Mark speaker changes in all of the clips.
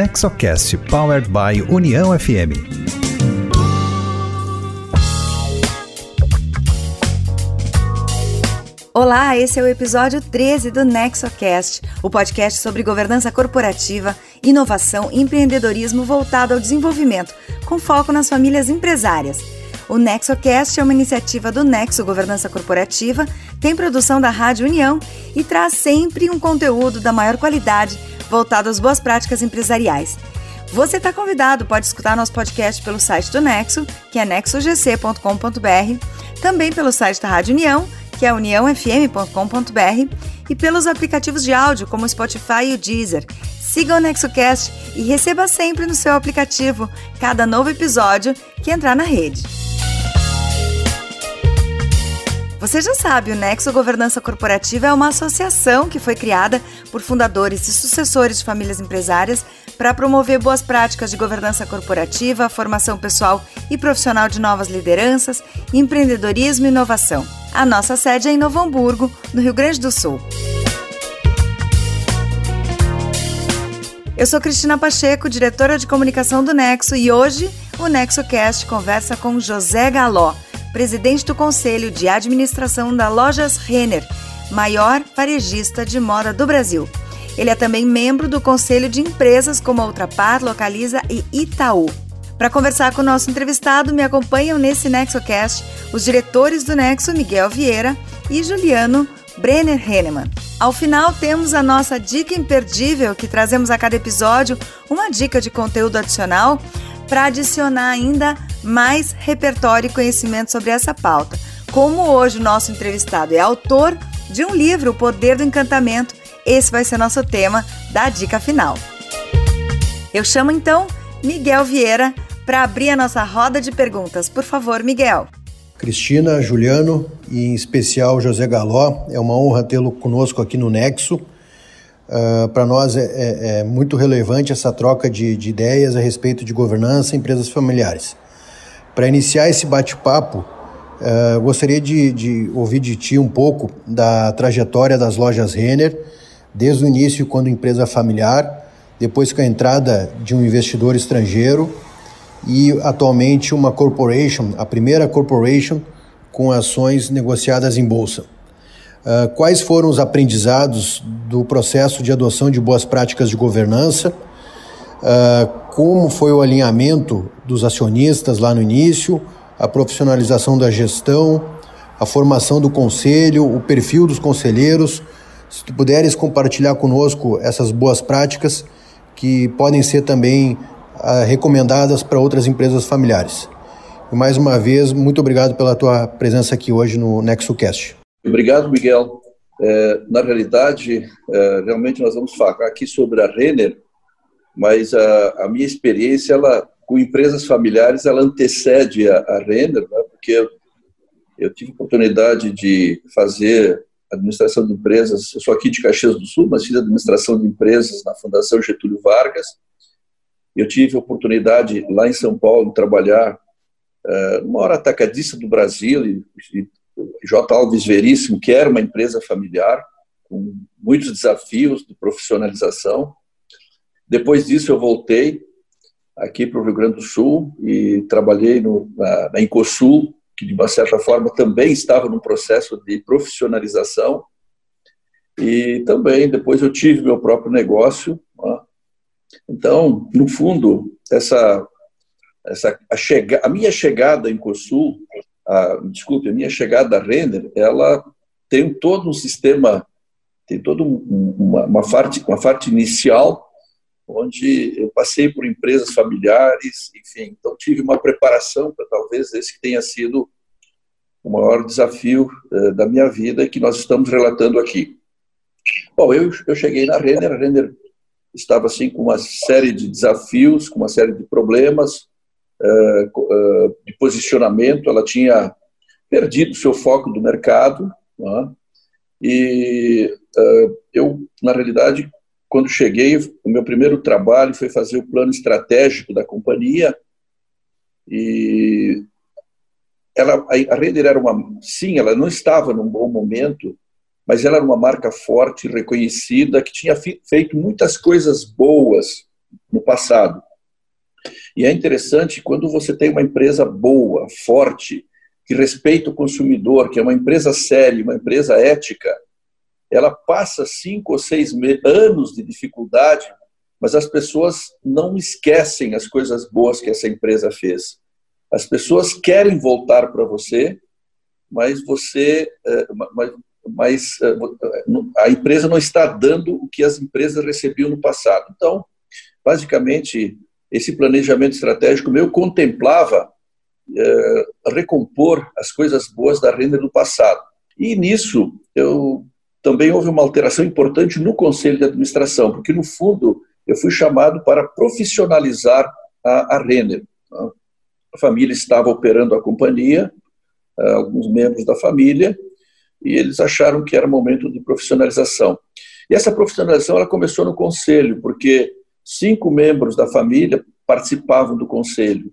Speaker 1: Nexocast Powered by União FM.
Speaker 2: Olá, esse é o episódio 13 do NexoCast, o podcast sobre governança corporativa, inovação e empreendedorismo voltado ao desenvolvimento, com foco nas famílias empresárias. O NexoCast é uma iniciativa do Nexo Governança Corporativa, tem produção da Rádio União e traz sempre um conteúdo da maior qualidade voltado às boas práticas empresariais. Você está convidado, pode escutar nosso podcast pelo site do Nexo, que é nexogc.com.br, também pelo site da Rádio União, que é uniãofm.com.br, e pelos aplicativos de áudio como o Spotify e o Deezer. Siga o NexoCast e receba sempre no seu aplicativo cada novo episódio que entrar na rede. Você já sabe, o Nexo Governança Corporativa é uma associação que foi criada por fundadores e sucessores de famílias empresárias para promover boas práticas de governança corporativa, formação pessoal e profissional de novas lideranças, empreendedorismo e inovação. A nossa sede é em Novo Hamburgo, no Rio Grande do Sul. Eu sou Cristina Pacheco, diretora de comunicação do Nexo, e hoje o NexoCast conversa com José Galó presidente do Conselho de Administração da Lojas Renner, maior varejista de moda do Brasil. Ele é também membro do Conselho de Empresas como Ultrapar, Localiza e Itaú. Para conversar com o nosso entrevistado, me acompanham nesse NexoCast os diretores do Nexo, Miguel Vieira e Juliano Brenner Henneman. Ao final, temos a nossa dica imperdível que trazemos a cada episódio uma dica de conteúdo adicional para adicionar ainda mais repertório e conhecimento sobre essa pauta. Como hoje o nosso entrevistado é autor de um livro, O Poder do Encantamento, esse vai ser nosso tema da dica final. Eu chamo então Miguel Vieira para abrir a nossa roda de perguntas. Por favor, Miguel.
Speaker 3: Cristina, Juliano e em especial José Galó, é uma honra tê-lo conosco aqui no Nexo Uh, Para nós é, é, é, muito relevante essa troca de, de, ideias a respeito de governança em empresas familiares. Para iniciar esse bate-papo, uh, gostaria de, de, ouvir de ti um pouco da trajetória das lojas Renner, desde o início, quando empresa familiar, depois com a entrada de um investidor estrangeiro e atualmente uma corporation, a primeira corporation com ações negociadas em bolsa. Uh, quais foram os aprendizados do processo de adoção de boas práticas de governança? Uh, como foi o alinhamento dos acionistas lá no início, a profissionalização da gestão, a formação do conselho, o perfil dos conselheiros? Se tu puderes compartilhar conosco essas boas práticas que podem ser também uh, recomendadas para outras empresas familiares. E mais uma vez, muito obrigado pela tua presença aqui hoje no NexoCast.
Speaker 4: Obrigado, Miguel. É, na realidade, é, realmente nós vamos falar aqui sobre a Renner, mas a, a, minha experiência ela, com empresas familiares ela antecede a, a Renner, né, porque eu, eu tive oportunidade de fazer administração de empresas, eu sou aqui de Caxias do Sul, mas fiz administração de empresas na Fundação Getúlio Vargas. Eu tive oportunidade lá em São Paulo de trabalhar uh, numa hora atacadista do Brasil e, e J. Alves Veríssimo, que era uma empresa familiar, com muitos desafios de profissionalização. Depois disso, eu voltei aqui para o Rio Grande do Sul e trabalhei no, na, na Incosul, que de uma certa forma também estava num processo de profissionalização. E também depois eu tive meu próprio negócio. Então, no fundo, essa, essa a, chega, a minha chegada em Incosul a, desculpe, a minha chegada a Renner, ela tem todo um sistema, tem toda um, uma, uma, parte, uma parte inicial, onde eu passei por empresas familiares, enfim, então tive uma preparação para talvez esse que tenha sido o maior desafio eh, da minha vida que nós estamos relatando aqui. Bom, eu, eu cheguei na Renner, a Renner estava assim com uma série de desafios, com uma série de problemas, eh, eh, de posicionamento, ela tinha perdido seu foco do mercado, né? e eh, eu, na realidade, quando cheguei, o meu primeiro trabalho foi fazer o plano estratégico da companhia, e ela, a Render era uma, sim, ela não estava num bom momento, mas ela era uma marca forte, reconhecida, que tinha feito muitas coisas boas no passado. E é interessante quando você tem uma empresa boa, forte, que respeita o consumidor, que é uma empresa séria, uma empresa ética, ela passa cinco ou seis anos de dificuldade, mas as pessoas não esquecem as coisas boas que essa empresa fez. As pessoas querem voltar para você, mas você, é, mas, mas é, a empresa não está dando o que as empresas recebiam no passado. Então, basicamente, esse planejamento estratégico meu contemplava é, recompor as coisas boas da renda do passado. E nisso, eu também houve uma alteração importante no conselho de administração, porque no fundo eu fui chamado para profissionalizar a, a Renner. A família estava operando a companhia, é, alguns membros da família, e eles acharam que era momento de profissionalização. E essa profissionalização ela começou no conselho, porque cinco membros da família participavam do conselho.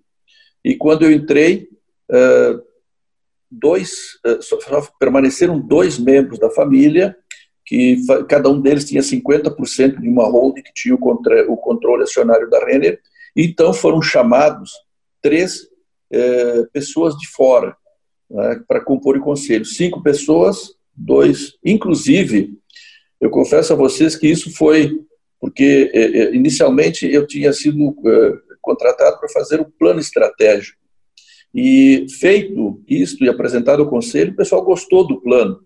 Speaker 4: E quando eu entrei, eh, dois, eh, só permaneceram dois membros da família, que cada um deles tinha 50% de uma holding que tinha o controle acionário da Renner, então foram chamados três é, pessoas de fora né, para compor o conselho. Cinco pessoas, dois, inclusive, eu confesso a vocês que isso foi porque é, é, inicialmente eu tinha sido é, contratado para fazer um plano estratégico. E feito isto e apresentado ao conselho, o pessoal gostou do plano.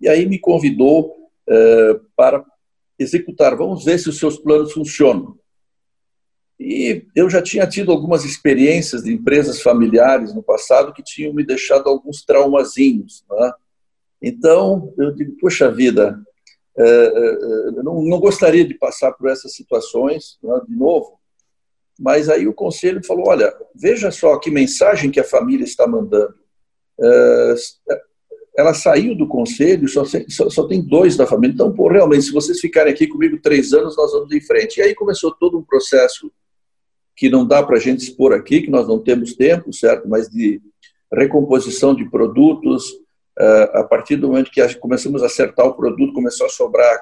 Speaker 4: E aí me convidou para executar. Vamos ver se os seus planos funcionam. E eu já tinha tido algumas experiências de empresas familiares no passado que tinham me deixado alguns traumazinhos. Né? Então, eu digo, poxa vida, não, não, gostaria de passar por essas situações né, de novo, mas aí o conselho falou: olha, veja só que mensagem que a família está mandando. É, ela saiu do conselho, só, só, tem dois da família, então, pô, realmente, se vocês ficarem aqui comigo três anos, nós vamos em frente. E aí começou todo um processo que não dá para a gente expor aqui, que nós não temos tempo, certo? Mas de recomposição de produtos, a partir do momento que começamos a acertar o produto, começou a sobrar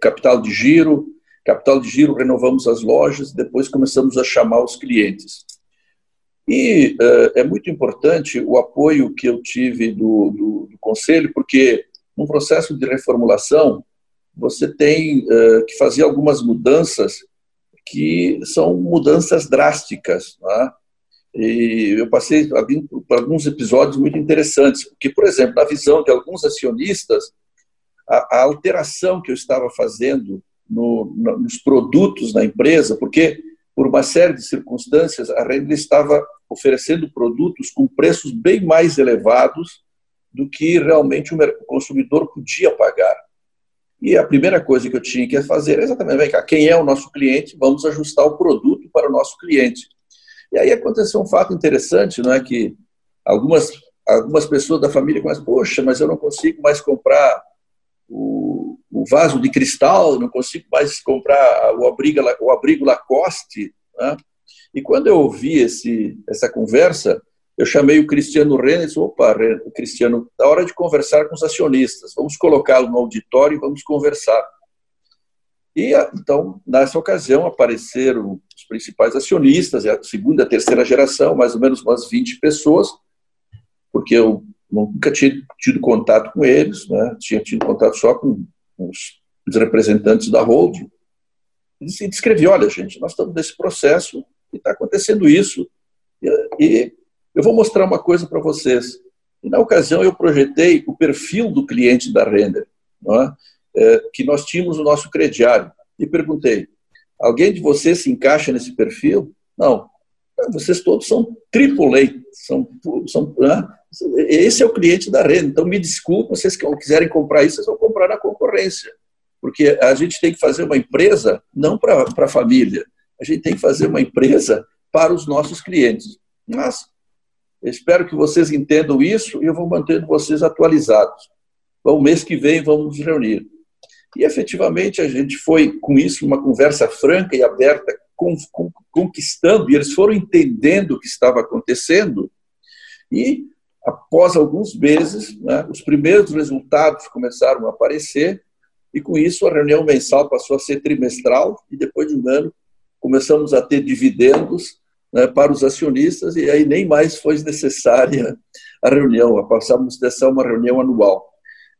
Speaker 4: capital de giro, capital de giro, renovamos as lojas, depois começamos a chamar os clientes. E uh, é muito importante o apoio que eu tive do, do, do conselho, porque no processo de reformulação você tem uh, que fazer algumas mudanças que são mudanças drásticas. Né? E eu passei por alguns episódios muito interessantes, porque, por exemplo, na visão de alguns acionistas, a, a alteração que eu estava fazendo no, no, nos produtos da empresa, porque por uma série de circunstâncias a Rendler estava oferecendo produtos com preços bem mais elevados do que realmente o consumidor podia pagar. E a primeira coisa que eu tinha que fazer é exatamente, vem cá, quem é o nosso cliente? Vamos ajustar o produto para o nosso cliente. E aí aconteceu um fato interessante, não é que algumas algumas pessoas da família começam, poxa, mas eu não consigo mais comprar o, o vaso de cristal, não consigo mais comprar o abrigo, o abrigo Lacoste. Né? E quando eu ouvi esse, essa conversa, eu chamei o Cristiano Renner e disse, opa, Cristiano, é hora de conversar com os acionistas, vamos colocá-lo no auditório e vamos conversar. E então, nessa ocasião, apareceram principais acionistas, a segunda, a terceira geração, mais ou menos umas 20 pessoas, porque eu nunca tinha tido contato com eles, né? tinha tido contato só com os, representantes da holding. E descrevi: olha, gente, nós estamos nesse processo e está acontecendo isso, e, e eu vou mostrar uma coisa para vocês. E na ocasião eu projetei o perfil do cliente da Render. É? é, que nós tínhamos o nosso crediário. E perguntei: alguém de vocês se encaixa nesse perfil? Não. Vocês todos são AAA, são, são, né? esse é o cliente da renda. Então, me desculpe, vocês que quiserem comprar isso, vocês vão comprar na concorrência. Porque a gente tem que fazer uma empresa não para a família, a gente tem que fazer uma empresa para os nossos clientes. Mas espero que vocês entendam isso e eu vou mantendo vocês atualizados. Bom, mês que vem vamos nos reunir. E efetivamente a gente foi com isso uma conversa franca e aberta, conquistando, e eles foram entendendo o que estava acontecendo. E após alguns meses, né, os primeiros resultados começaram a aparecer, e com isso a reunião mensal passou a ser trimestral, e depois de um ano começamos a ter dividendos né, para os acionistas e aí nem mais foi necessária a reunião, passamos a ser uma reunião anual.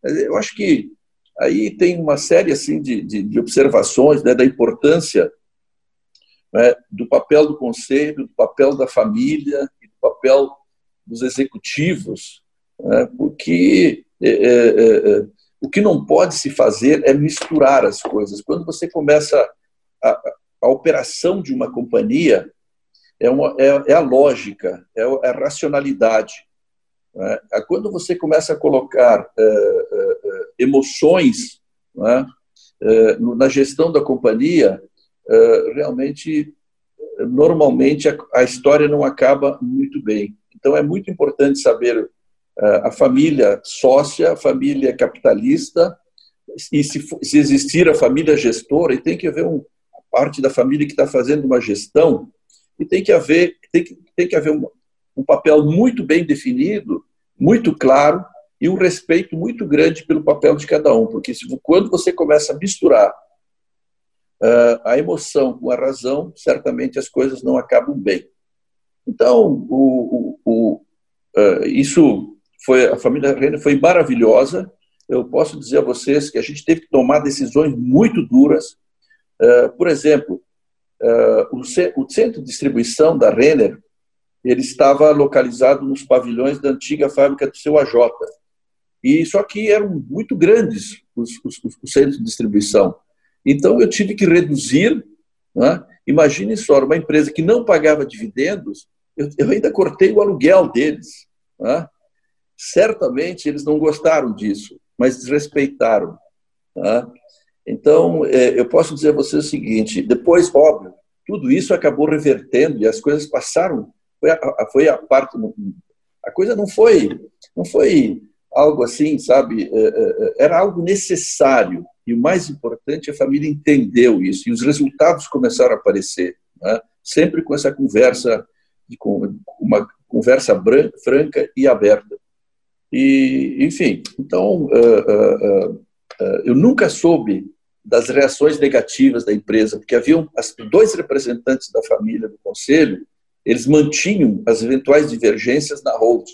Speaker 4: Eu acho que aí tem uma série assim de, de, de observações né, da importância né, do papel do conselho, do papel da família do papel dos executivos, né, porque é, é, é, o que não pode se fazer é misturar as coisas. Quando você começa a, a operação de uma companhia, é, uma, é, é a lógica, é, é a racionalidade. Né? Quando você começa a colocar é, é, é emoções né, na gestão da companhia, realmente, normalmente, a, história não acaba muito bem. Então, é muito importante saber a família sócia, a família capitalista, e se, se existir a família gestora, e tem que haver um, parte da família que está fazendo uma gestão, e tem que haver, tem que, tem que haver um, um papel muito bem definido, muito claro, e um respeito muito grande pelo papel de cada um, porque se, quando você começa a misturar uh, a emoção com a razão, certamente as coisas não acabam bem. Então, o, o, o, uh, isso foi a família Renner foi maravilhosa. Eu posso dizer a vocês que a gente teve que tomar decisões muito duras. Uh, por exemplo, o, centro de distribuição da Renner ele estava localizado nos pavilhões da antiga fábrica do seu AJ. E só que eram muito grandes os, os, os centros de distribuição. Então eu tive que reduzir. Né? Imagine só, uma empresa que não pagava dividendos, eu, eu ainda cortei o aluguel deles. Né? Certamente eles não gostaram disso, mas desrespeitaram. Tá? Então, é, eu posso dizer a você o seguinte: depois, óbvio, tudo isso acabou revertendo e as coisas passaram. Foi a, foi a parte. A coisa não foi, não foi algo assim, sabe? É, é, era algo necessário. E o mais importante, a família entendeu isso e os resultados começaram a aparecer. Né? Sempre com essa conversa, com uma conversa branca, franca e aberta. E, enfim, então, eu nunca soube das reações negativas da empresa, porque haviam dois representantes da família do conselho, eles mantinham as eventuais divergências na hold,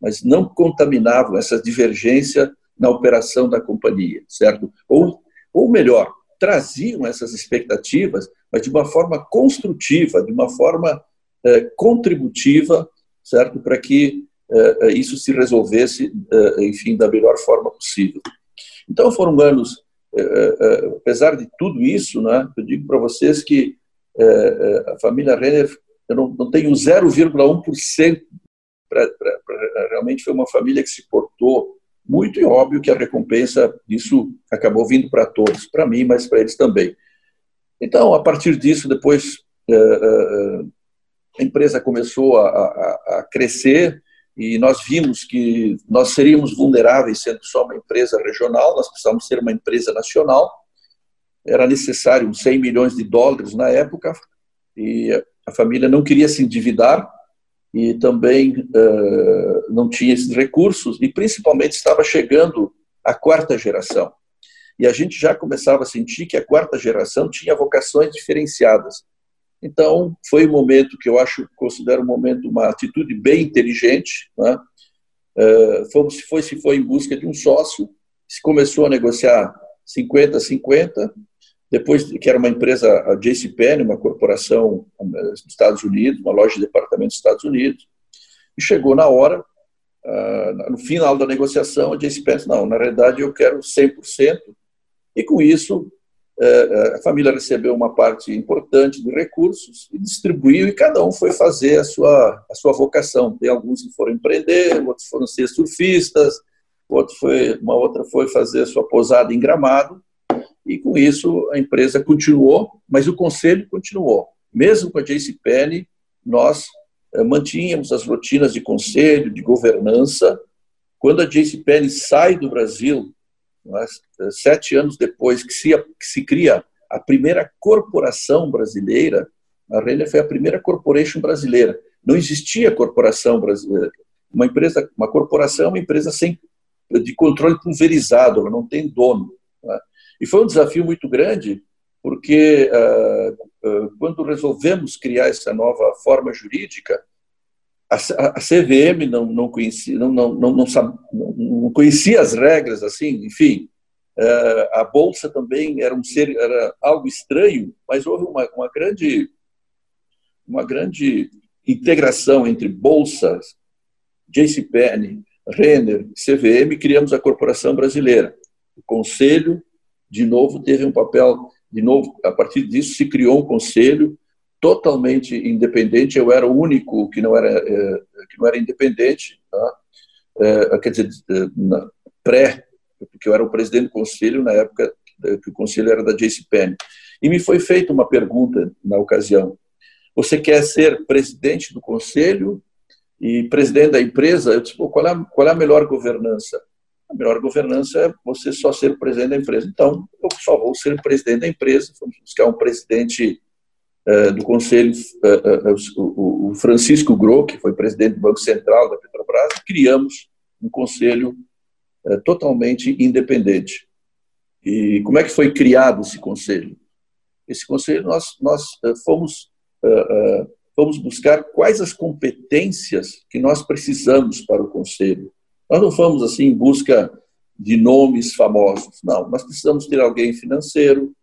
Speaker 4: mas não contaminavam essa divergência na operação da companhia, certo? Ou, ou melhor, traziam essas expectativas, mas de uma forma construtiva, de uma forma eh, contributiva, certo? Para que eh, eh, isso se resolvesse, enfim, da melhor forma possível. Então foram anos, apesar de tudo isso, né, eu digo para vocês que a família Renner, eu não, não tenho 0,1% realmente foi uma família que se portou muito e óbvio que a recompensa disso acabou vindo para todos, para mim, mas para eles também. Então, a partir disso, depois a empresa começou a, a, a crescer, e nós vimos que nós seríamos vulneráveis sendo só uma empresa regional, nós precisávamos ser uma empresa nacional. Era necessário 100 milhões de dólares na época e a família não queria se endividar e também uh, não tinha esses recursos e principalmente estava chegando a quarta geração. E a gente já começava a sentir que a quarta geração tinha vocações diferenciadas. Então, foi um momento que eu acho, considero um momento, uma atitude bem inteligente. Né? Uh, fomos, foi, se foi em busca de um sócio, se começou a negociar 50-50, depois que era uma empresa, a JCPenney, uma corporação dos Estados Unidos, uma loja de departamento dos Estados Unidos, e chegou na hora, uh, no final da negociação, a JCPenney disse, não, na realidade eu quero 100%, e com isso é, é, a família recebeu uma parte importante de recursos e distribuiu, e cada um foi fazer a sua, a sua vocação. Tem alguns que foram empreender, outros foram ser surfistas, outro foi, uma outra foi fazer sua posada em gramado, e com isso a empresa continuou, mas o conselho continuou. Mesmo com a JCPenney, nós é, mantínhamos as rotinas de conselho, de governança. Quando a JCPenney sai do Brasil, é? sete anos depois que se, que se cria a primeira corporação brasileira, a Renner foi a primeira corporation brasileira. Não existia corporação brasileira. Uma empresa, uma corporação é uma empresa sem de controle pulverizado, ela não tem dono. E foi um desafio muito grande, porque uh, quando resolvemos criar essa nova forma jurídica, a, CVM não, não, conhecia, não, não, não, não, conhecia as regras, assim, enfim. A Bolsa também era, um ser, era algo estranho, mas houve uma, uma, grande, uma grande integração entre bolsas, JCPenney, Renner, CVM, criamos a Corporação Brasileira. O Conselho, de novo, teve um papel, de novo, a partir disso se criou um conselho totalmente independente. Eu era o único que não era, é, que não era independente, tá? é, quer dizer, na, pré, porque eu era o presidente do conselho na época que o conselho era da JCPenney. E me foi feita uma pergunta na ocasião. Você quer ser presidente do conselho e presidente da empresa, eu disse, qual, é, qual é a melhor governança? A melhor governança é você só ser presidente da empresa. Então, eu só vou ser presidente da empresa, vamos buscar um presidente uh, do conselho, uh, uh, o, o, Francisco Gro, que foi presidente do Banco Central da Petrobras, criamos um conselho totalmente independente. E como é que foi criado esse conselho? Esse conselho, nós, nós fomos vamos buscar quais as competências que nós precisamos para o conselho. Nós não vamos assim em busca de nomes famosos, não. Nós precisamos ter alguém financeiro,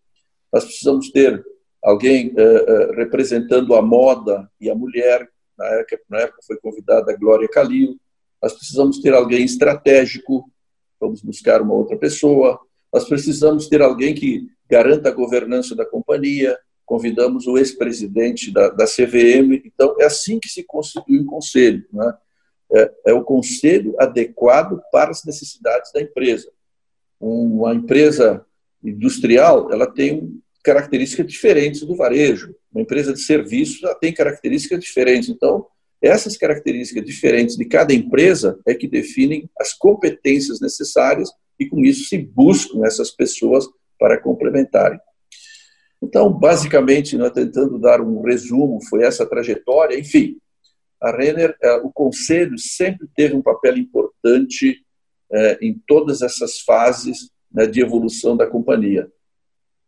Speaker 4: nós precisamos ter alguém uh, uh, representando a moda e a mulher. Na época, na época foi convidada a Glória Calil. Nós precisamos ter alguém estratégico, vamos buscar uma outra pessoa. Nós precisamos ter alguém que garanta a governança da companhia, convidamos o ex-presidente da, da, CVM. Então, é assim que se constitui um conselho. Né? É, é, o conselho adequado para as necessidades da empresa. Uma empresa industrial, ela tem características diferentes do varejo. Uma empresa de serviços, ela tem características diferentes. Então, essas características diferentes de cada empresa é que definem as competências necessárias e, com isso, se buscam essas pessoas para complementarem. Então, basicamente, nós tentando dar um resumo, foi essa trajetória. Enfim, a Renner, é, o conselho sempre teve um papel importante é, em todas essas fases né, de evolução da companhia.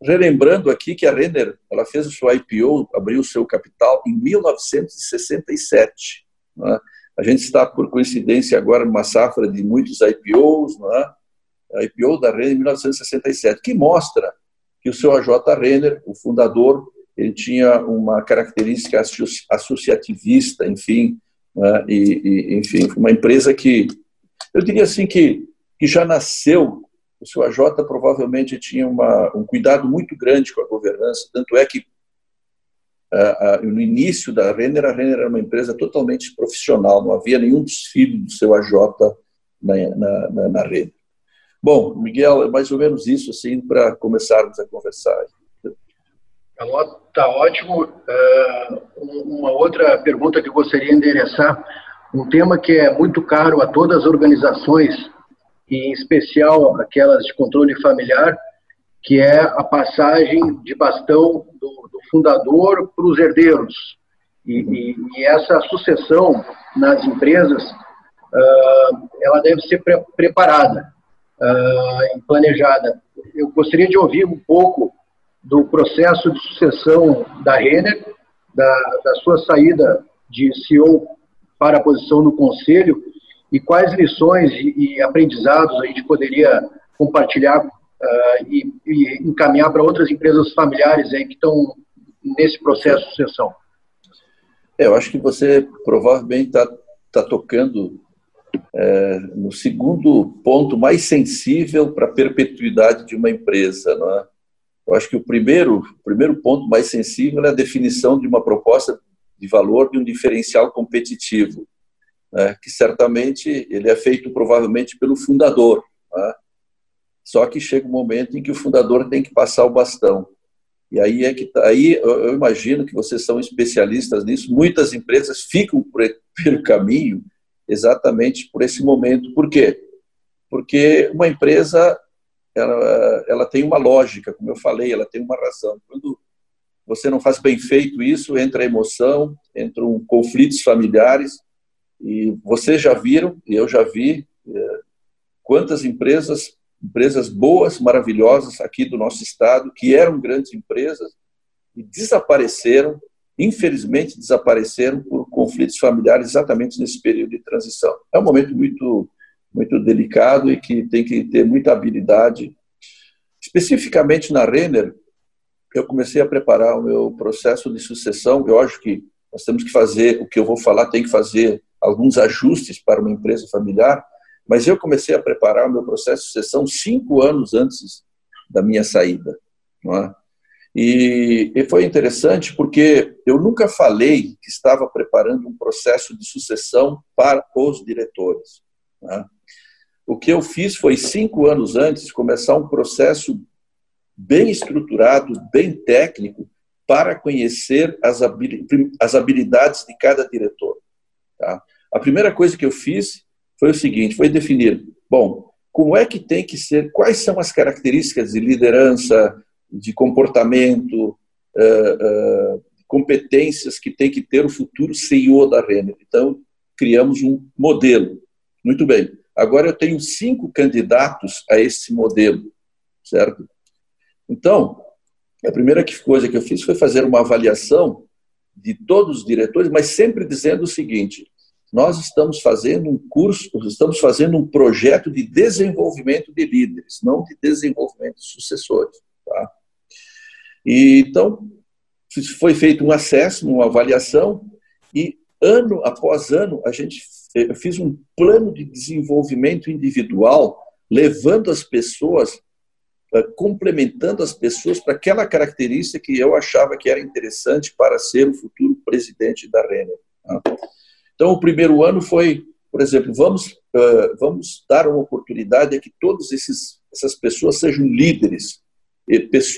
Speaker 4: Relembrando aqui que a Renner, ela fez o seu IPO, abriu o seu capital em 1967. Né? A gente está, por coincidência, agora numa safra de muitos IPOs, né? a IPO da Renner em 1967, que mostra que o seu AJ Renner, o fundador, ele tinha uma característica associativista, enfim, né, e, e, enfim, uma empresa que, eu diria assim, que, que já nasceu, o seu AJ provavelmente tinha uma, um cuidado muito grande com a governança, tanto é que no início da Renner, a Renner era uma empresa totalmente profissional, não havia nenhum dos filhos do seu AJ na, na, na, na Renner. Bom, Miguel, é mais ou menos isso, assim, para começarmos a conversar.
Speaker 5: Está ótimo. Uh, uma outra pergunta que eu gostaria de endereçar, um tema que é muito caro a todas as organizações, e em especial aquelas de controle familiar, que é a passagem de bastão do, do fundador para os herdeiros. E, e, e, essa sucessão nas empresas, uh, ela deve ser pre preparada uh, planejada. Eu gostaria de ouvir um pouco do processo de sucessão da Renner, da, da sua saída de CEO para a posição no conselho e quais lições e, e aprendizados a gente poderia compartilhar uh, e, e, encaminhar para outras empresas familiares aí que estão nesse processo de sucessão.
Speaker 4: É, eu acho que você provavelmente está tá tocando é, no segundo ponto mais sensível para a perpetuidade de uma empresa. Não é? Eu acho que o primeiro, o primeiro ponto mais sensível é a definição de uma proposta de valor de um diferencial competitivo, né? que certamente ele é feito provavelmente pelo fundador. Né? Só que chega um momento em que o fundador tem que passar o bastão. E aí é que tá, aí eu imagino que vocês são especialistas nisso. Muitas empresas ficam pelo caminho exatamente por esse momento. Por quê? Porque uma empresa ela, ela tem uma lógica, como eu falei, ela tem uma razão. Quando você não faz bem feito isso, entra a emoção, entram conflitos familiares, e vocês já viram, e eu já vi, é, quantas empresas, empresas boas, maravilhosas aqui do nosso estado, que eram grandes empresas, e desapareceram, infelizmente desapareceram por conflitos familiares exatamente nesse período de transição. É um momento muito muito delicado e que tem que ter muita habilidade. Especificamente na Renner, eu comecei a preparar o meu processo de sucessão. Eu acho que nós temos que fazer, o que eu vou falar, tem que fazer alguns ajustes para uma empresa familiar, mas eu comecei a preparar o meu processo de sucessão cinco anos antes da minha saída. Não é? E, e, foi interessante porque eu nunca falei que estava preparando um processo de sucessão para os diretores. É? O que eu fiz foi, cinco anos antes, começar um processo bem estruturado, bem técnico, para conhecer as habilidades de cada diretor. Tá? A primeira coisa que eu fiz foi o seguinte: foi definir, bom, como é que tem que ser, quais são as características de liderança, de comportamento, uh, uh, competências que tem que ter o futuro CEO da Renner. Então, criamos um modelo. Muito bem. Agora eu tenho cinco candidatos a esse modelo, certo? Então, a primeira coisa que eu fiz foi fazer uma avaliação de todos os diretores, mas sempre dizendo o seguinte: nós estamos fazendo um curso, estamos fazendo um projeto de desenvolvimento de líderes, não de desenvolvimento de sucessores. Tá? E, então, foi feito um acesso, uma avaliação, e ano após ano, a gente eu fiz um plano de desenvolvimento individual, levando as pessoas, eh, complementando as pessoas para aquela característica que eu achava que era interessante para ser o futuro presidente da Renner. Tá? Então, o primeiro ano foi, por exemplo, vamos, uh, vamos dar uma oportunidade a que todas essas pessoas sejam líderes,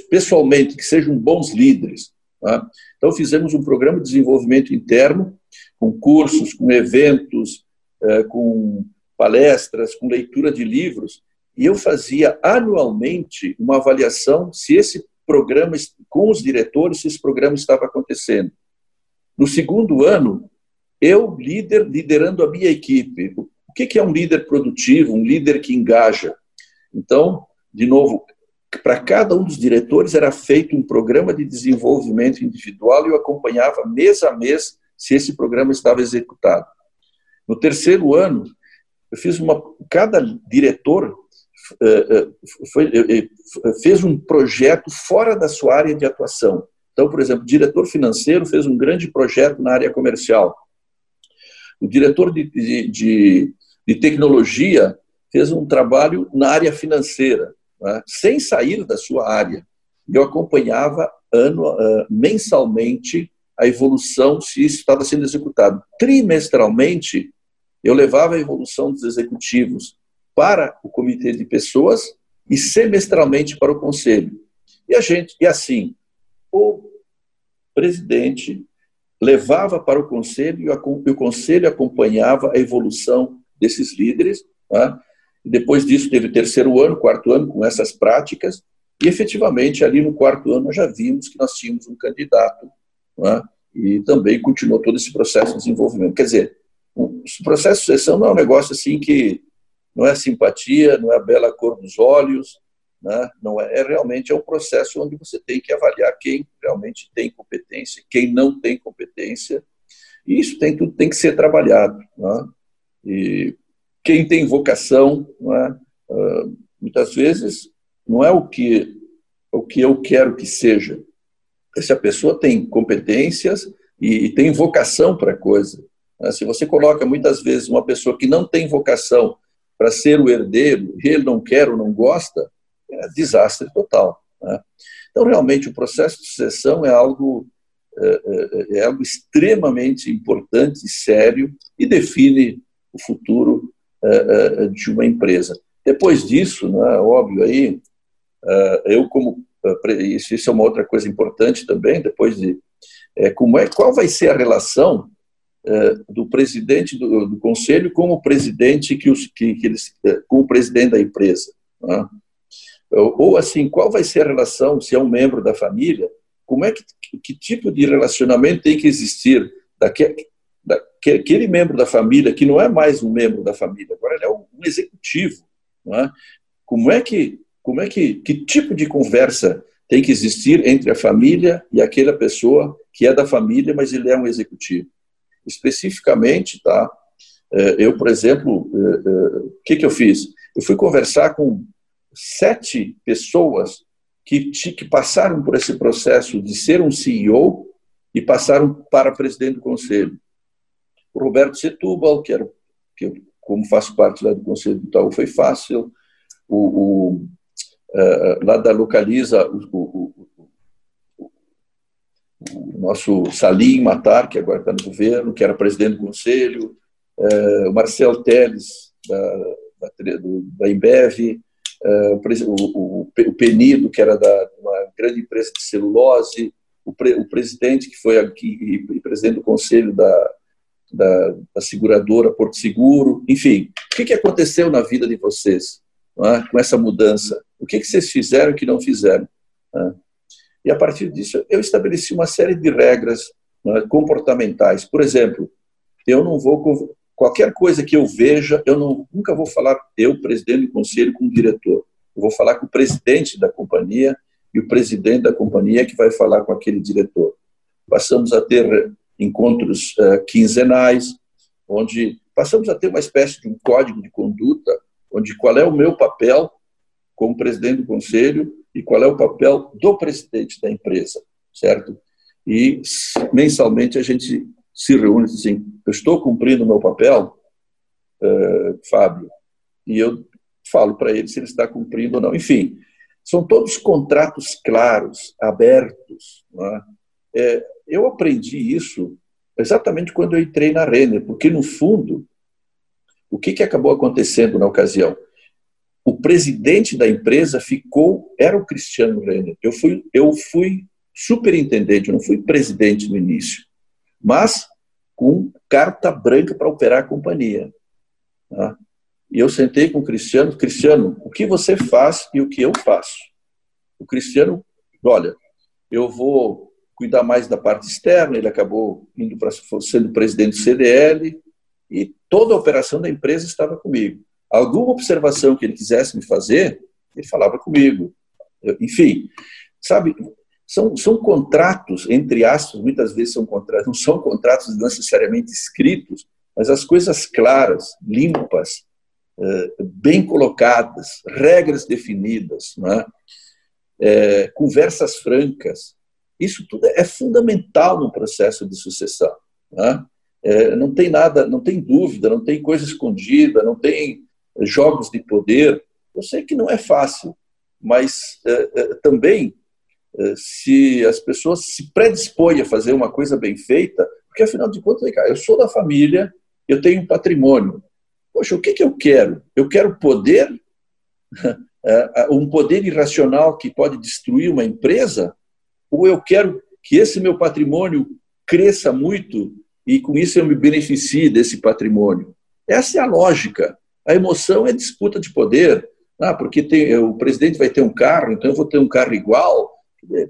Speaker 4: pessoalmente, que sejam bons líderes. Tá? Então, fizemos um programa de desenvolvimento interno, com cursos, com eventos, com palestras, com leitura de livros, e eu fazia anualmente uma avaliação se esse programa, com os diretores, se esse programa estava acontecendo. No segundo ano, eu, líder, liderando a minha equipe. O que é um líder produtivo, um líder que engaja? Então, de novo, para cada um dos diretores era feito um programa de desenvolvimento individual e eu acompanhava mês a mês se esse programa estava executado. No terceiro ano, eu fiz uma. Cada diretor eh, eh, foi, eh, fez um projeto fora da sua área de atuação. Então, por exemplo, o diretor financeiro fez um grande projeto na área comercial. O diretor de, de, de, tecnologia fez um trabalho na área financeira, né, sem sair da sua área. Eu acompanhava ano, mensalmente a evolução, se isso estava sendo executado. Trimestralmente, eu levava a evolução dos executivos para o comitê de pessoas e semestralmente para o conselho. E a gente, e assim, o presidente levava para o conselho e o conselho acompanhava a evolução desses líderes. Tá? Depois disso, teve o terceiro ano, quarto ano, com essas práticas, e efetivamente, ali no quarto ano, nós já vimos que nós tínhamos um candidato, tá? e também continuou todo esse processo de desenvolvimento. Quer dizer, o processo de sucessão não é um negócio assim que não é simpatia, não é a bela cor dos olhos, né? Não é, é, realmente é um processo onde você tem que avaliar quem realmente tem competência, quem não tem competência, e isso tem tudo tem que ser trabalhado. Né? E quem tem vocação, uh, muitas vezes não é o que o que eu quero que seja. Se a pessoa tem competências e, e tem vocação para a coisa? Se você coloca muitas vezes uma pessoa que não tem vocação para ser o herdeiro, ele não quer ou não gosta, é desastre total. Né? Então, realmente, o processo de sucessão é algo, é, é, é algo extremamente importante e sério e define o futuro é, é de uma empresa. Depois disso, né, óbvio, aí, é, eu como isso é uma outra coisa importante também, depois de é, como é, qual vai ser a relação do presidente do, do, conselho com o presidente que, os, que, que eles, com o presidente da empresa. Né? Ou assim, qual vai ser a relação, se é um membro da família, como é que, que tipo de relacionamento tem que existir daquele, daquele membro da família que não é mais um membro da família, agora ele é um, executivo, é? Como é que, como é que, que tipo de conversa tem que existir entre a família e aquela pessoa que é da família, mas ele é um executivo. Especificamente, tá? É, eu, por exemplo, é, é, o que, que eu fiz? Eu fui conversar com sete pessoas que, que passaram por esse processo de ser um CEO e passaram para presidente do conselho. O Roberto Setúbal, que era que como faço parte lá do conselho do Itaú, foi fácil. O, o lá da Localiza, o, o, o, nosso Salim Matar, que agora está no governo, que era presidente do conselho, uh, o Marcel Teles, da, da, da Embev, uh, o, o, Penido, que era da uma grande empresa de celulose, o, pre, o presidente que foi aqui e presidente do conselho da, da, da, seguradora Porto Seguro, enfim, o que, que aconteceu na vida de vocês é? com essa mudança? O que, que vocês fizeram que não fizeram? É? E a partir disso eu estabeleci uma série de regras é? comportamentais. Por exemplo, eu não vou qualquer coisa que eu veja, eu não, nunca vou falar eu, presidente do conselho, com o diretor. Eu vou falar com o presidente da companhia e o presidente da companhia que vai falar com aquele diretor. Passamos a ter encontros uh, quinzenais, onde passamos a ter uma espécie de um código de conduta, onde qual é o meu papel como presidente do conselho e qual é o papel do presidente da empresa, certo? E mensalmente a gente se reúne e diz assim, eu estou cumprindo o meu papel, uh, Fábio, e eu falo para ele se ele está cumprindo ou não. Enfim, são todos contratos claros, abertos. É? É, eu aprendi isso exatamente quando eu entrei na Renner, porque, no fundo, o que, que acabou acontecendo na ocasião? O presidente da empresa ficou, era o Cristiano Renner. Eu fui, eu fui superintendente, eu não fui presidente no início, mas com carta branca para operar a companhia. Tá? E eu sentei com o Cristiano, Cristiano, o que você faz e o que eu faço? O Cristiano, olha, eu vou cuidar mais da parte externa, ele acabou indo para sendo presidente do CDL e toda a operação da empresa estava comigo. Alguma observação que ele quisesse me fazer, ele falava comigo. Enfim, sabe, são, são contratos, entre aspas, muitas vezes são contratos, não são contratos necessariamente escritos, mas as coisas claras, limpas, eh, bem colocadas, regras definidas, é? É, conversas francas. Isso tudo é fundamental no processo de sucessão. É? é, não tem nada, não tem dúvida, não tem coisa escondida, não tem jogos de poder. Eu sei que não é fácil, mas é, é, também se as pessoas se predispõem a fazer uma coisa bem feita, porque afinal de contas, eu sou da família, eu tenho um patrimônio, Poxa, o que, que eu quero? Eu quero poder, um poder irracional que pode destruir uma empresa? Ou eu quero que esse meu patrimônio cresça muito e com isso eu me beneficie desse patrimônio? Essa é a lógica. A emoção é disputa de poder. Ah, porque tem, o presidente vai ter um carro, então eu vou ter um carro igual.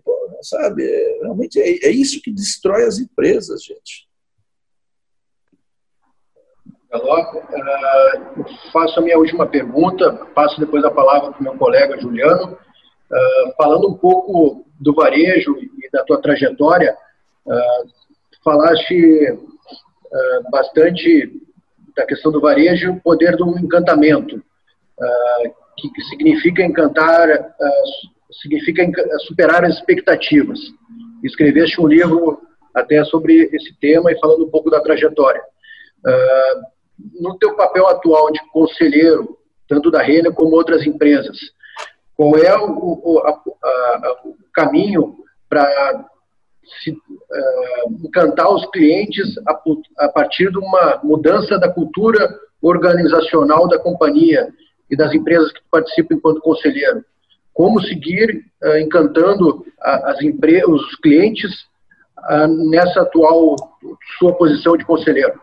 Speaker 4: Pô, sabe, é, realmente é, é isso que destrói as empresas, gente.
Speaker 5: Coloco. Uh, faço a minha última pergunta, passo depois a palavra para o meu colega Juliano. Uh, falando um pouco do varejo e da tua trajetória, uh, falaste bastante da questão do varejo, o poder do encantamento, que, que, significa encantar, significa superar as expectativas. Escreveste um livro até sobre esse tema e falando um pouco da trajetória. Uh, no teu papel atual de conselheiro, tanto da Renner como outras empresas, qual é o, o, a, a, o caminho para uh, encantar os clientes a, a, partir de uma mudança da cultura organizacional da companhia e das empresas que participam enquanto conselheiro? Como seguir uh, encantando as os clientes uh, nessa atual sua posição de conselheiro?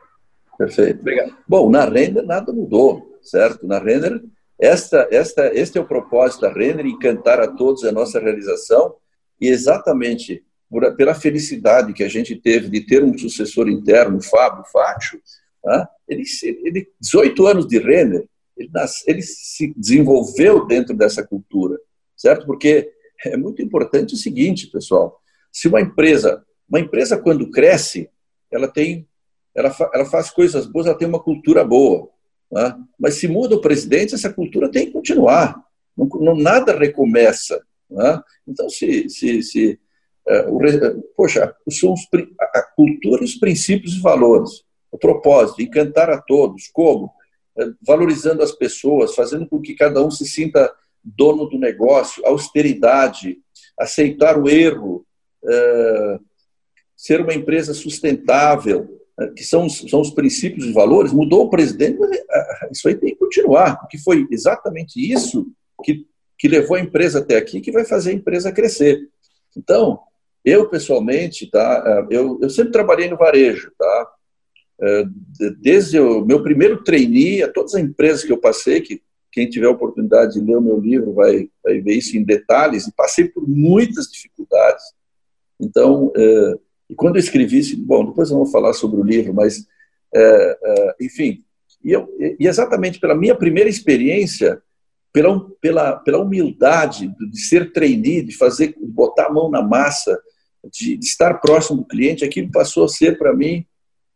Speaker 4: Perfeito. Obrigado. Bom, na Renner nada mudou, certo? Na Renner, esta, esta, este é o propósito da Renner, encantar a todos a nossa realização e exatamente por, pela felicidade que a gente teve de ter um sucessor interno, o Fábio Fátio, né? ele, ele, 18 anos de Renner, ele, nasce, ele se desenvolveu dentro dessa cultura, certo? Porque é muito importante o seguinte, pessoal. Se uma empresa, uma empresa quando cresce, ela tem, ela, ela faz coisas boas, ela tem uma cultura boa. Né? Mas se muda o presidente, essa cultura tem que continuar. Não, não nada recomeça. Né? Então, se, se, se poxa, são os, a cultura os princípios e valores, o propósito, encantar a todos, como? Uh, valorizando as pessoas, fazendo com que cada um se sinta dono do negócio, austeridade, aceitar o erro, ser uma empresa sustentável, que são, são os princípios e valores, mudou o presidente, mas isso aí tem que continuar, porque foi exatamente isso que que levou a empresa até aqui, que vai fazer a empresa crescer. Então, eu pessoalmente, tá, eh, eu, eu sempre trabalhei no varejo, tá? Eh, desde o meu primeiro trainee, a todas as empresas que eu passei, que quem tiver a oportunidade de ler o meu livro vai, vai ver isso em detalhes, e passei por muitas dificuldades. Então, é, e quando eu escrevi bom, depois eu vou falar sobre o livro, mas, é, é, enfim, e, eu, e exatamente pela minha primeira experiência, pela, pela, pela humildade de ser trainee, de fazer, de botar a mão na massa, de, de estar próximo do cliente, aquilo passou a ser para mim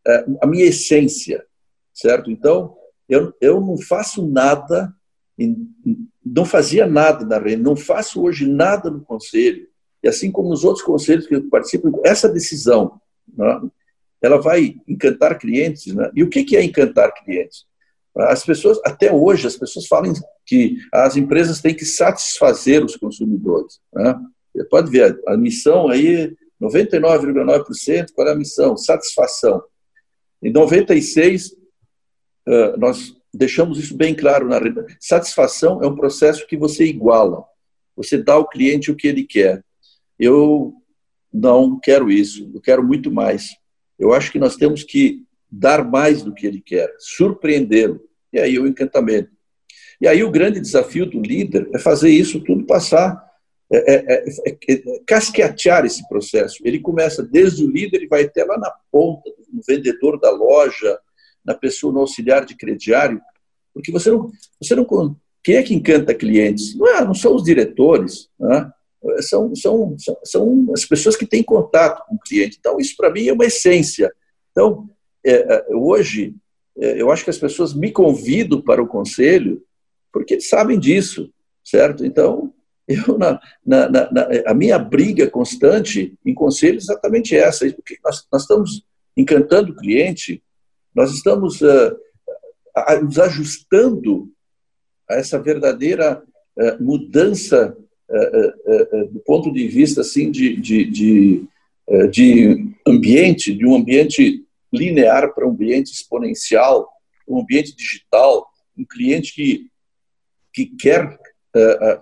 Speaker 4: é, a minha essência, certo? Então, eu, eu não faço nada, não fazia nada na rede, não faço hoje nada no conselho, e assim como nos outros conselhos que eu participo, essa decisão, né, ela vai encantar clientes, né? E o que é encantar clientes? As pessoas, até hoje, as pessoas falam que as empresas têm que satisfazer os consumidores. Né? Pode ver, a missão aí, 99,9%, qual é a missão? Satisfação. Em 96, nós deixamos isso bem claro na satisfação é um processo que você iguala. Você dá ao cliente o que ele quer. Eu não quero isso, eu quero muito mais. Eu acho que nós temos que dar mais do que ele quer, surpreendê-lo. E aí o encantamento. E aí o grande desafio do líder é fazer isso tudo passar, é, é, é, é casquetear esse processo. Ele começa desde o líder e vai até lá na ponta, no vendedor da loja, na pessoa, no auxiliar de crediário, porque você não, você não quem é que encanta clientes? Não, é, não são os diretores, né? são, são, são, são, as pessoas que têm contato com o cliente. Então, isso para mim é uma essência. Então, é, hoje, é, eu acho que as pessoas me convidam para o conselho porque sabem disso, certo? Então, eu, na, na, na, a minha briga constante em conselho é exatamente essa, porque nós, nós estamos encantando o cliente, nós estamos uh, nos ajustando a essa verdadeira uh, mudança uh, do ponto de vista assim de, de, de, de ambiente, de um ambiente linear para um ambiente exponencial, um ambiente digital, um cliente que, que quer,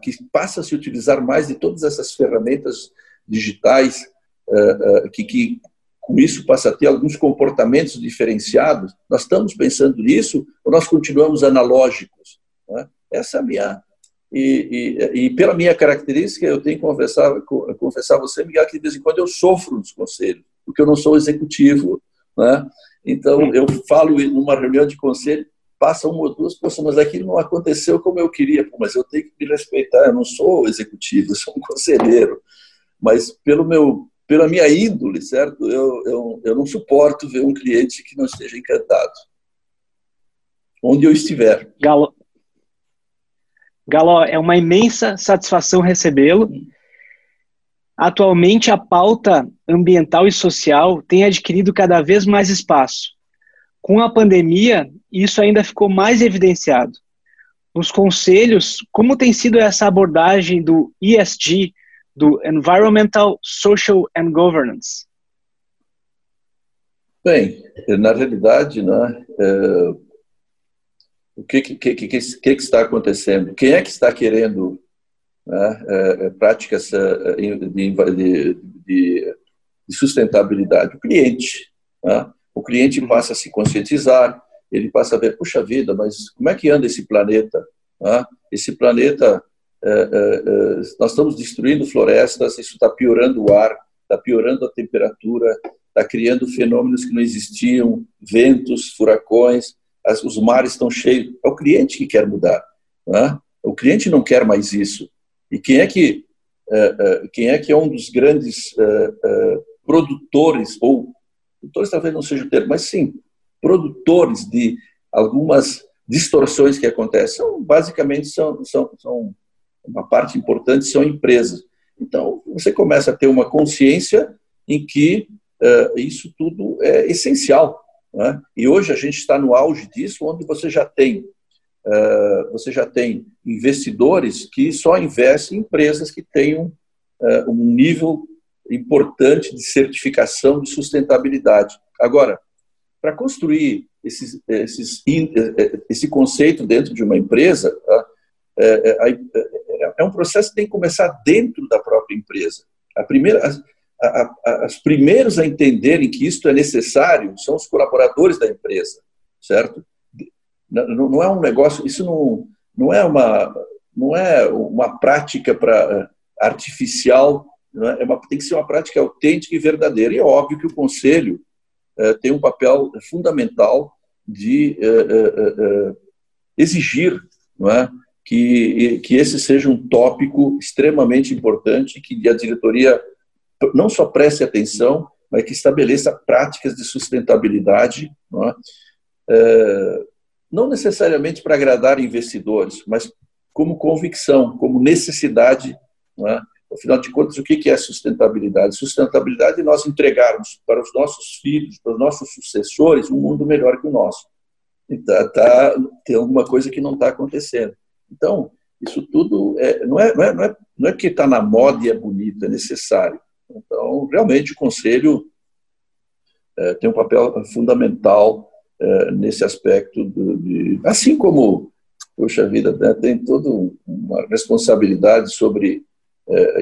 Speaker 4: que passa a se utilizar mais de todas essas ferramentas digitais, uh, que, que com isso passa a ter alguns comportamentos diferenciados. Nós estamos pensando nisso ou nós continuamos analógicos? Né? Essa é a minha. E, e, e, pela minha característica, eu tenho que confessar, confessar a você, Miguel, que de vez em quando eu sofro nos conselhos, porque eu não sou executivo, né? Então, eu falo numa reunião de conselho, passa uma ou duas pessoas, mas aquilo não aconteceu como eu queria, mas eu tenho que me respeitar, eu não sou executivo, eu sou um conselheiro. Mas pelo meu, pela minha índole, certo? Eu, eu, eu não suporto ver um cliente que não esteja encantado. Onde eu estiver.
Speaker 6: Galo, Galo é uma imensa satisfação recebê-lo. Atualmente, a pauta ambiental e social tem adquirido cada vez mais espaço. Com a pandemia, isso ainda ficou mais evidenciado. Nos conselhos, como tem sido essa abordagem do ESG, do Environmental, Social and Governance?
Speaker 4: Bem, na realidade, né, é, o que, que, que, que, está acontecendo? Quem é que está querendo né, é, é práticas é, de, de, de, sustentabilidade? O cliente. Né? O cliente uhum. passa a se conscientizar, ele passa a ver, puxa vida, mas como é que anda esse planeta? Né? Esse planeta, é, é, nós estamos destruindo florestas, isso está piorando o ar, está piorando a temperatura, está criando fenômenos que não existiam, ventos, furacões, as, os mares estão cheios. É o cliente que quer mudar. Né? O cliente não quer mais isso. E quem é que quem é que é um dos grandes produtores, ou produtores talvez não seja o termo, mas sim, produtores de algumas distorções que acontecem. São, basicamente, são, são, são uma parte importante são empresas. Então, você começa a ter uma consciência em que uh, isso tudo é essencial. Né? E hoje a gente está no auge disso, onde você já tem uh, você já tem investidores que só investem em empresas que tenham uh, um nível importante de certificação de sustentabilidade. Agora, para construir esses, esses, esse conceito dentro de uma empresa, tá? é, é, é, um processo que tem que começar dentro da própria empresa. A primeira, as, a, a, as primeiros a entenderem que isto é necessário são os colaboradores da empresa, certo? Não, não é um negócio, isso não, não é uma não é uma prática para artificial, é? é uma, tem que ser uma prática autêntica e verdadeira. E é óbvio que o conselho é, tem um papel fundamental de é, é, exigir, não é? que, que esse seja um tópico extremamente importante, que a diretoria não só preste atenção, mas que estabeleça práticas de sustentabilidade, não, é? É, não necessariamente para agradar investidores, mas como convicção, como necessidade. É? Afinal de contas, o que é sustentabilidade? Sustentabilidade é nós entregarmos para os nossos filhos, para os nossos sucessores, um mundo melhor que o nosso. Então, tá, tem alguma coisa que não está acontecendo. Então, isso tudo é, não, é, não, é, não, é, não é porque está na moda e é bonito, é necessário. Então, realmente, o Conselho é, tem um papel fundamental é, nesse aspecto, de, de, assim como, poxa vida, né, tem toda uma responsabilidade sobre,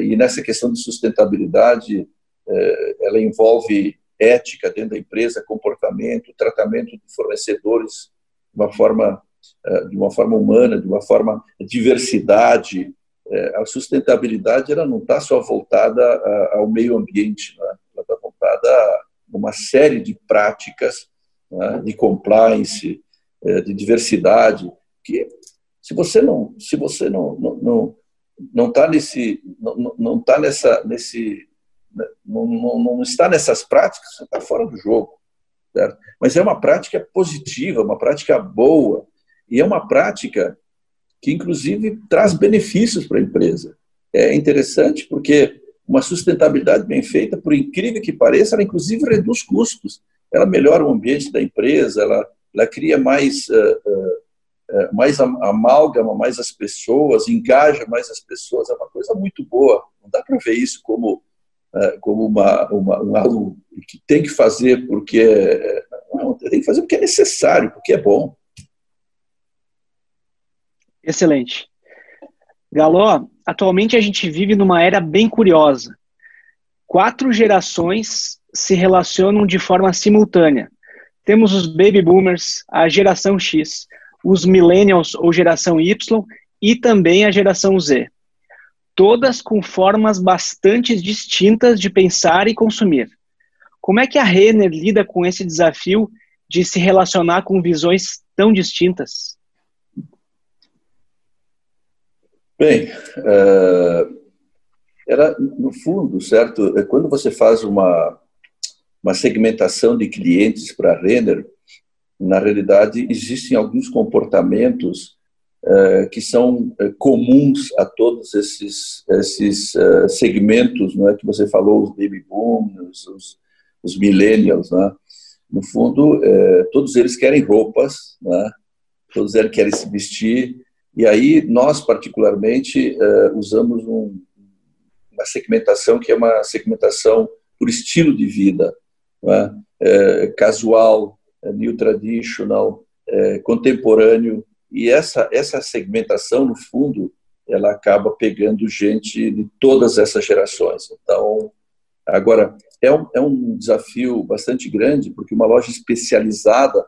Speaker 4: e nessa questão de sustentabilidade, é, ela envolve ética dentro da empresa, comportamento, tratamento de fornecedores de uma forma eh, de uma forma humana, de uma forma diversidade. Eh, a sustentabilidade ela não está só voltada ao meio ambiente, né? ela está voltada a uma série de práticas né? de compliance, eh, de diversidade, que se você não se você não não não está nesse não, não tá nessa nesse né? não, não, não está nessas práticas você está fora do jogo certo? mas é uma prática positiva uma prática boa e é uma prática que, inclusive, traz benefícios para a empresa. É interessante porque uma sustentabilidade bem feita, por incrível que pareça, ela, inclusive, reduz custos. Ela melhora o ambiente da empresa, ela, ela cria mais, uh, uh, mais amálgama mais as pessoas, engaja mais as pessoas. É uma coisa muito boa. Não dá para ver isso como, uh, como uma, uma, um algo que tem que fazer porque é, não, tem que fazer porque é necessário, porque é bom.
Speaker 6: Excelente. Galó, atualmente a gente vive numa era bem curiosa. Quatro gerações se relacionam de forma simultânea. Temos os baby boomers, a geração X, os millennials ou geração Y e também a geração Z. Todas com formas bastante distintas de pensar e consumir. Como é que a Renner lida com esse desafio de se relacionar com visões tão distintas?
Speaker 4: Bem, uh, era no fundo, certo? É quando você faz uma, uma segmentação de clientes para a Renner, na realidade existem alguns comportamentos uh, que são uh, comuns a todos esses, esses segmentos, não é que você falou, os baby boomers, os, os millennials, né? No fundo, todos eles querem roupas, né? Todos eles querem se vestir e aí nós, particularmente, uh, usamos um, uma segmentação que é uma segmentação por estilo de vida, é? casual, new traditional, contemporâneo. E essa, essa segmentação, no fundo, ela acaba pegando gente de todas essas gerações. Então, agora, é um, é um desafio bastante grande, porque uma loja especializada,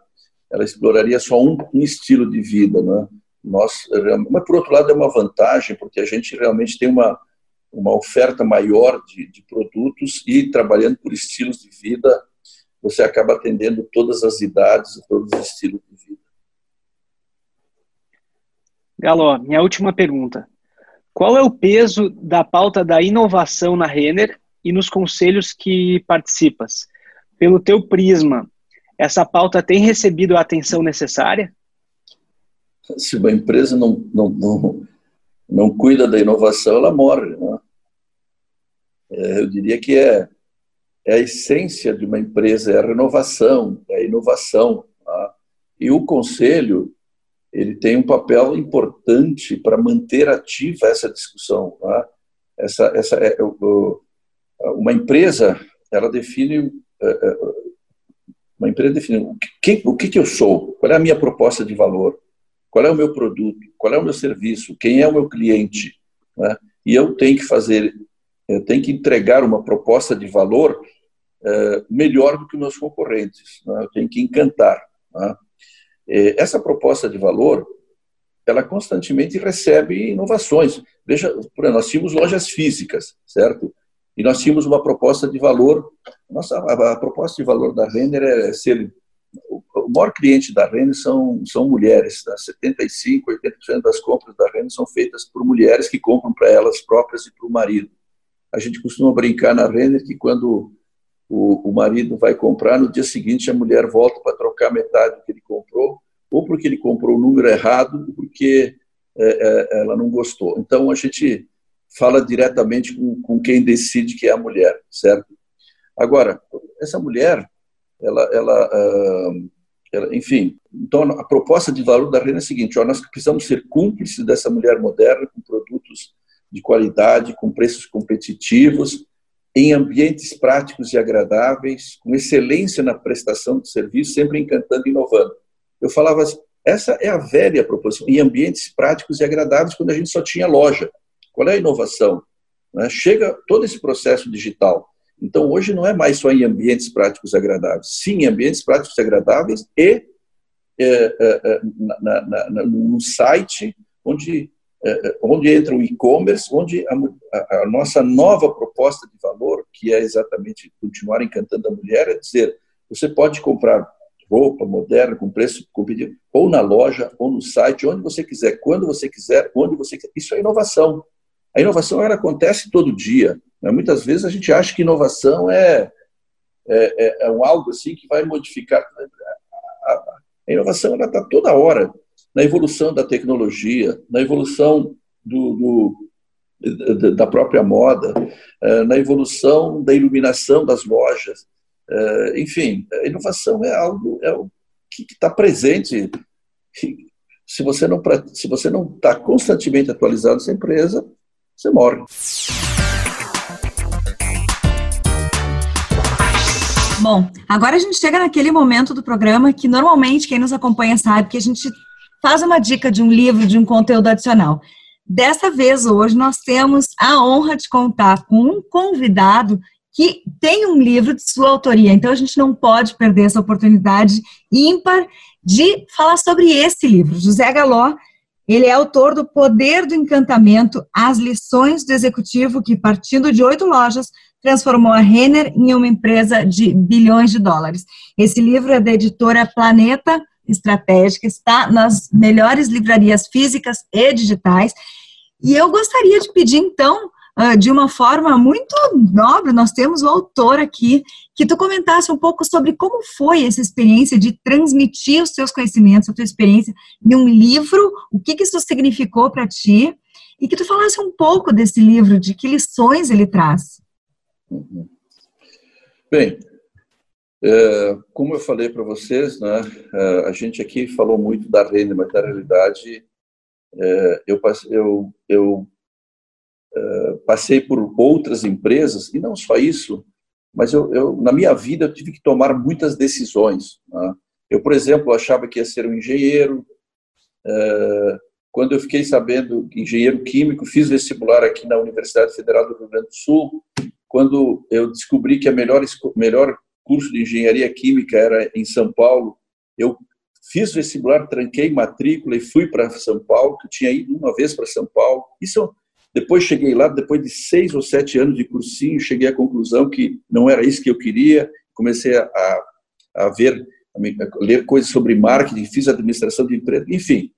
Speaker 4: ela exploraria só um, um estilo de vida, né? nós, mas por outro lado é uma vantagem porque a gente realmente tem uma uma oferta maior de, de produtos e trabalhando por estilos de vida você acaba atendendo todas as idades e todos os estilos de vida.
Speaker 6: Galo, minha última pergunta. Qual é o peso da pauta da inovação na Renner e nos conselhos que participas? Pelo teu prisma, essa pauta tem recebido a atenção necessária?
Speaker 4: Se uma empresa não, não, não, não cuida da inovação, ela morre. Né? É, eu diria que é, é a essência de uma empresa, é a renovação, é a inovação. Tá? E o conselho ele tem um papel importante para manter ativa essa discussão. Tá? Essa, essa é, uma empresa, ela define é, é, uma empresa define o que, o que, eu sou, qual é a minha proposta de valor, qual é o meu produto, qual é o meu serviço, quem é o meu cliente, né? e eu tenho que fazer, eu tenho que entregar uma proposta de valor melhor do que meus concorrentes, né? eu tenho que encantar. Né? É, essa proposta de valor, ela constantemente recebe inovações. Veja, nós tínhamos lojas físicas, certo? E nós tínhamos uma proposta de valor. Nossa, a, proposta de valor da Renner é ser o maior cliente da Renner são, são mulheres. Tá? 75, 80% das compras da Renner são feitas por mulheres que compram para elas próprias e para o marido. A gente costuma brincar na Renner que quando o, o marido vai comprar, no dia seguinte a mulher volta para trocar metade do que ele comprou, ou porque ele comprou o número errado, ou porque é, é, ela não gostou. Então a gente fala diretamente com, com quem decide que é a mulher, certo? Agora, essa mulher, ela, ela, uh, ela, enfim, então a proposta de valor da Renda é a seguinte: ó, nós precisamos ser cúmplices dessa mulher moderna com produtos de qualidade, com preços competitivos, em ambientes práticos e agradáveis, com excelência na prestação de serviço, sempre encantando e inovando. Eu falava, essa é a velha proposição, em ambientes práticos e agradáveis, quando a gente só tinha loja. Qual é a inovação? Né? Chega todo esse processo digital. Então, hoje não é mais só em ambientes práticos e agradáveis, sim em ambientes práticos e agradáveis e é, é, é na, na, na, no site onde onde entra o e-commerce, onde a, a, nossa nova proposta de valor, que é exatamente continuar encantando a mulher, é dizer, você pode comprar roupa moderna, com preço competitivo, ou na loja, ou no site, onde você quiser, quando você quiser, onde você quiser. Isso é inovação. A inovação ela acontece todo dia. Né? Muitas vezes a gente acha que inovação é, é, é, é um algo assim que vai modificar. A, a, a inovação está toda hora na evolução da tecnologia, na evolução do, do, da própria moda, eh, na evolução da iluminação das lojas. Eh, enfim, a inovação é algo é o que está presente. Se você não se você não está constantemente atualizado essa empresa, você morre.
Speaker 2: Bom, agora a gente chega naquele momento do programa que normalmente quem nos acompanha sabe que a gente faz uma dica de um livro, de um conteúdo adicional. Dessa vez, hoje, nós temos a honra de contar com um convidado que tem um livro de sua autoria. Então, a gente não pode perder essa oportunidade ímpar de falar sobre esse livro. José Galó, ele é autor do Poder do Encantamento, as lições do executivo que, partindo de oito lojas, transformou a Renner em uma empresa de bilhões de dólares. Esse livro é da editora Planeta, estratégica, está nas melhores livrarias físicas e digitais. E eu gostaria de pedir, então, ah, de uma forma muito nobre, nós temos o autor aqui, que tu comentasse um pouco sobre como foi essa experiência de transmitir os seus conhecimentos, a tua experiência em um livro, o que, que isso significou para ti, e que tu falasse um pouco desse livro, de que lições ele traz.
Speaker 4: Bem, como eu falei para vocês, né, é, a gente aqui falou muito da renda, mas na realidade é, eu, eu, eu passei por outras empresas, e não só isso, mas eu, eu, na minha vida eu tive que tomar muitas decisões. Né? Eu, por exemplo, achava que ia ser um engenheiro. Quando eu fiquei sabendo, engenheiro químico, fiz vestibular aqui na Universidade Federal do Rio Grande do Sul. Quando eu descobri que a melhor, melhor curso de engenharia química era em São Paulo. Eu fiz vestibular, tranquei matrícula e fui para São Paulo, que eu tinha ido uma vez para São Paulo. Isso depois cheguei lá, depois de seis ou sete anos de cursinho, cheguei à conclusão que não era isso que eu queria. Comecei a, a ver, a ler coisas sobre marketing, fiz administração de empresa, enfim.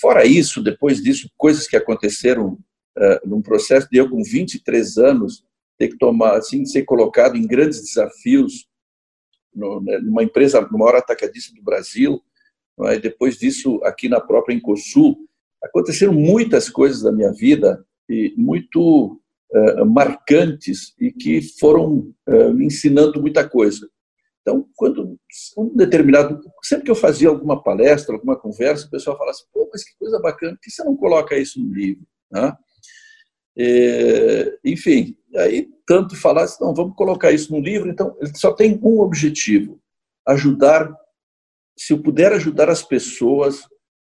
Speaker 4: Fora isso, depois disso, coisas que aconteceram uh, num processo de eu com 23 anos ter que tomar, assim, ser colocado em grandes desafios né, numa empresa, no maior atacadista do Brasil, é? depois disso aqui na própria Incosul, aconteceram muitas coisas da minha vida e muito uh, marcantes e que foram uh, me ensinando muita coisa. Então, quando um determinado, sempre que eu fazia alguma palestra, alguma conversa, o pessoal falava assim, pô, mas que coisa bacana, por que você não coloca isso no livro? Né? É, enfim, aí tanto falar assim, não, vamos colocar isso no livro, então ele só tem um objetivo, ajudar, se eu puder ajudar as pessoas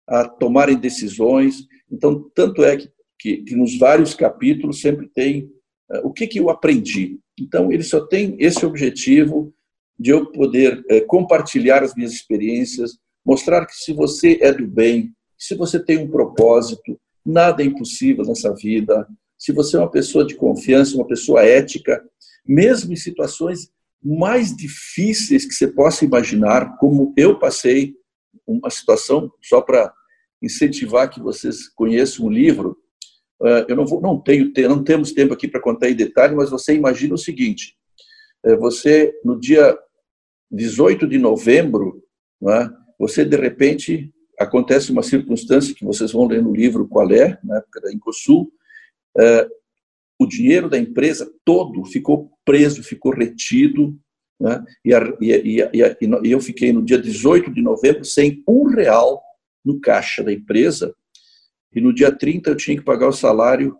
Speaker 4: a tomarem decisões, então tanto é que, que, que nos vários capítulos sempre tem uh, o que, que eu aprendi. Então ele só tem esse objetivo de eu poder uh, compartilhar as minhas experiências, mostrar que se você é do bem, se você tem um propósito, nada é impossível nessa vida, se você é uma pessoa de confiança, uma pessoa ética, mesmo em situações mais difíceis que você possa imaginar, como eu passei uma situação, só para incentivar que vocês conheçam o livro, eh, eu não, vou, não, tenho, não temos tempo aqui para contar em detalhe, mas você imagina o seguinte, eh, você, no dia 18 de novembro, é, você, de repente, acontece uma circunstância que vocês vão ler no livro qual é, na época da Incosul, o dinheiro da empresa todo ficou preso, ficou retido, né? e, a, e, a, e, a, e, eu fiquei no dia 18 de novembro sem um real no caixa da empresa, e no dia 30 eu tinha que pagar o salário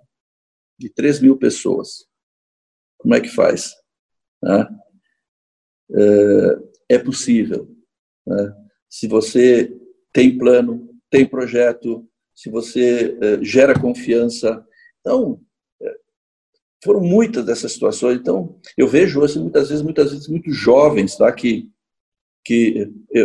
Speaker 4: de 3 mil pessoas. Como é que faz? Né? É, é possível. Né? Se você tem plano, tem projeto, se você é, gera confiança, então, é, foram muitas dessas situações. Então, eu vejo assim, muitas vezes, muitas vezes muito jovens, tá, que que é,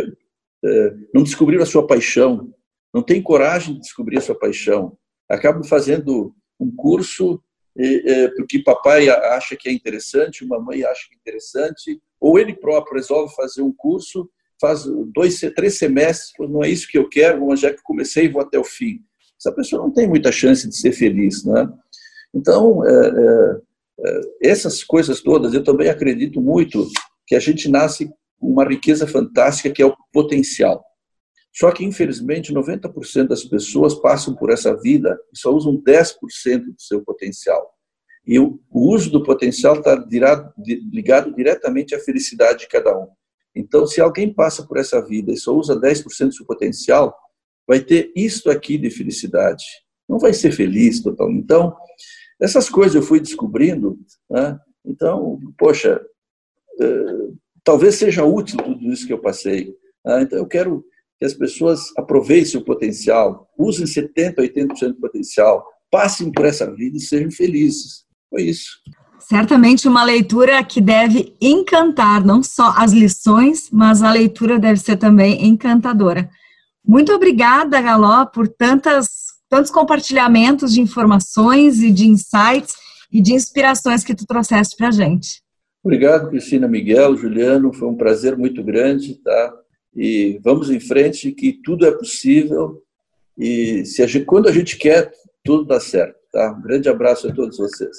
Speaker 4: é, não descobriram a sua paixão, não têm coragem de descobrir a sua paixão, acabam fazendo um curso é, porque papai acha que é interessante, mamãe acha que é interessante, ou ele próprio resolve fazer um curso, faz dois, três semestres, não é isso que eu quero, mas já que comecei, vou até o fim essa pessoa não tem muita chance de ser feliz, né? Então, é, é, é, essas coisas todas, eu também acredito muito que a gente nasce com uma riqueza fantástica que é o potencial. Só que, infelizmente, 90% das pessoas passam por essa vida e só usam 10% do seu potencial. E o uso do potencial está ligado diretamente à felicidade de cada um. Então, se alguém passa por essa vida e só usa 10% do seu potencial, vai ter isto aqui de felicidade. Não vai ser feliz total. Então, essas coisas eu fui descobrindo. Né? Então, poxa, é, talvez seja útil tudo isso que eu passei. Né? Então, eu quero que as pessoas aproveitem o potencial, usem 70%, 80% do potencial, passem por essa vida e sejam felizes. Foi isso.
Speaker 2: Certamente uma leitura que deve encantar, não só as lições, mas a leitura deve ser também encantadora. Muito obrigada, Galó, por tantas, tantos compartilhamentos de informações e de insights e de inspirações que tu trouxeste para a gente.
Speaker 4: Obrigado, Cristina Miguel, Juliano, foi um prazer muito grande, tá? E vamos em frente, que tudo é possível e se a gente, quando a gente quer, tudo dá certo, tá? Um grande abraço a todos vocês.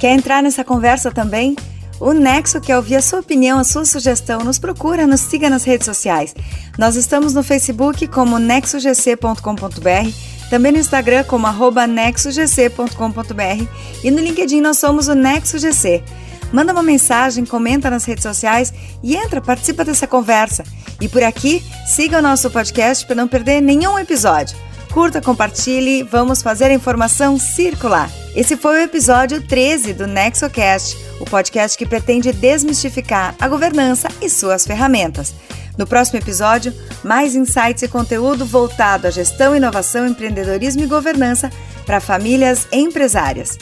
Speaker 2: Quer entrar nessa conversa também? O Nexo quer ouvir a sua opinião, a sua sugestão. Nos procura, nos siga nas redes sociais. Nós estamos no Facebook como nexogc.com.br, também no Instagram como arroba nexogc.com.br e no LinkedIn nós somos o NexoGC. Manda uma mensagem, comenta nas redes sociais e entra, participa dessa conversa. E por aqui, siga o nosso podcast para não perder nenhum episódio. Curta, compartilhe, vamos fazer a informação circular. Esse foi o episódio 13 do NexoCast, o podcast que pretende desmistificar a governança e suas ferramentas. No próximo episódio, mais insights e conteúdo voltado à gestão, inovação, empreendedorismo e governança para famílias empresárias.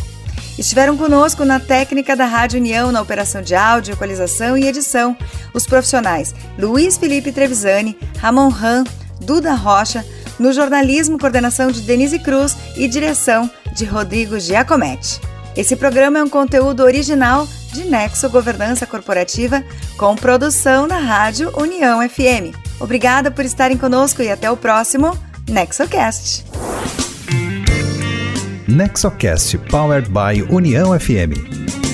Speaker 2: Estiveram conosco na técnica da Rádio União, na operação de áudio, equalização e edição, os profissionais Luiz Felipe Trevisani, Ramon Ram, Duda Rocha, no jornalismo, coordenação de Denise Cruz e direção de Rodrigo Giacometti. Esse programa é um conteúdo original de Nexo Governança Corporativa, com produção da Rádio União FM. Obrigada por estarem conosco e até o próximo NexoCast.
Speaker 1: Nexocast Powered by União FM.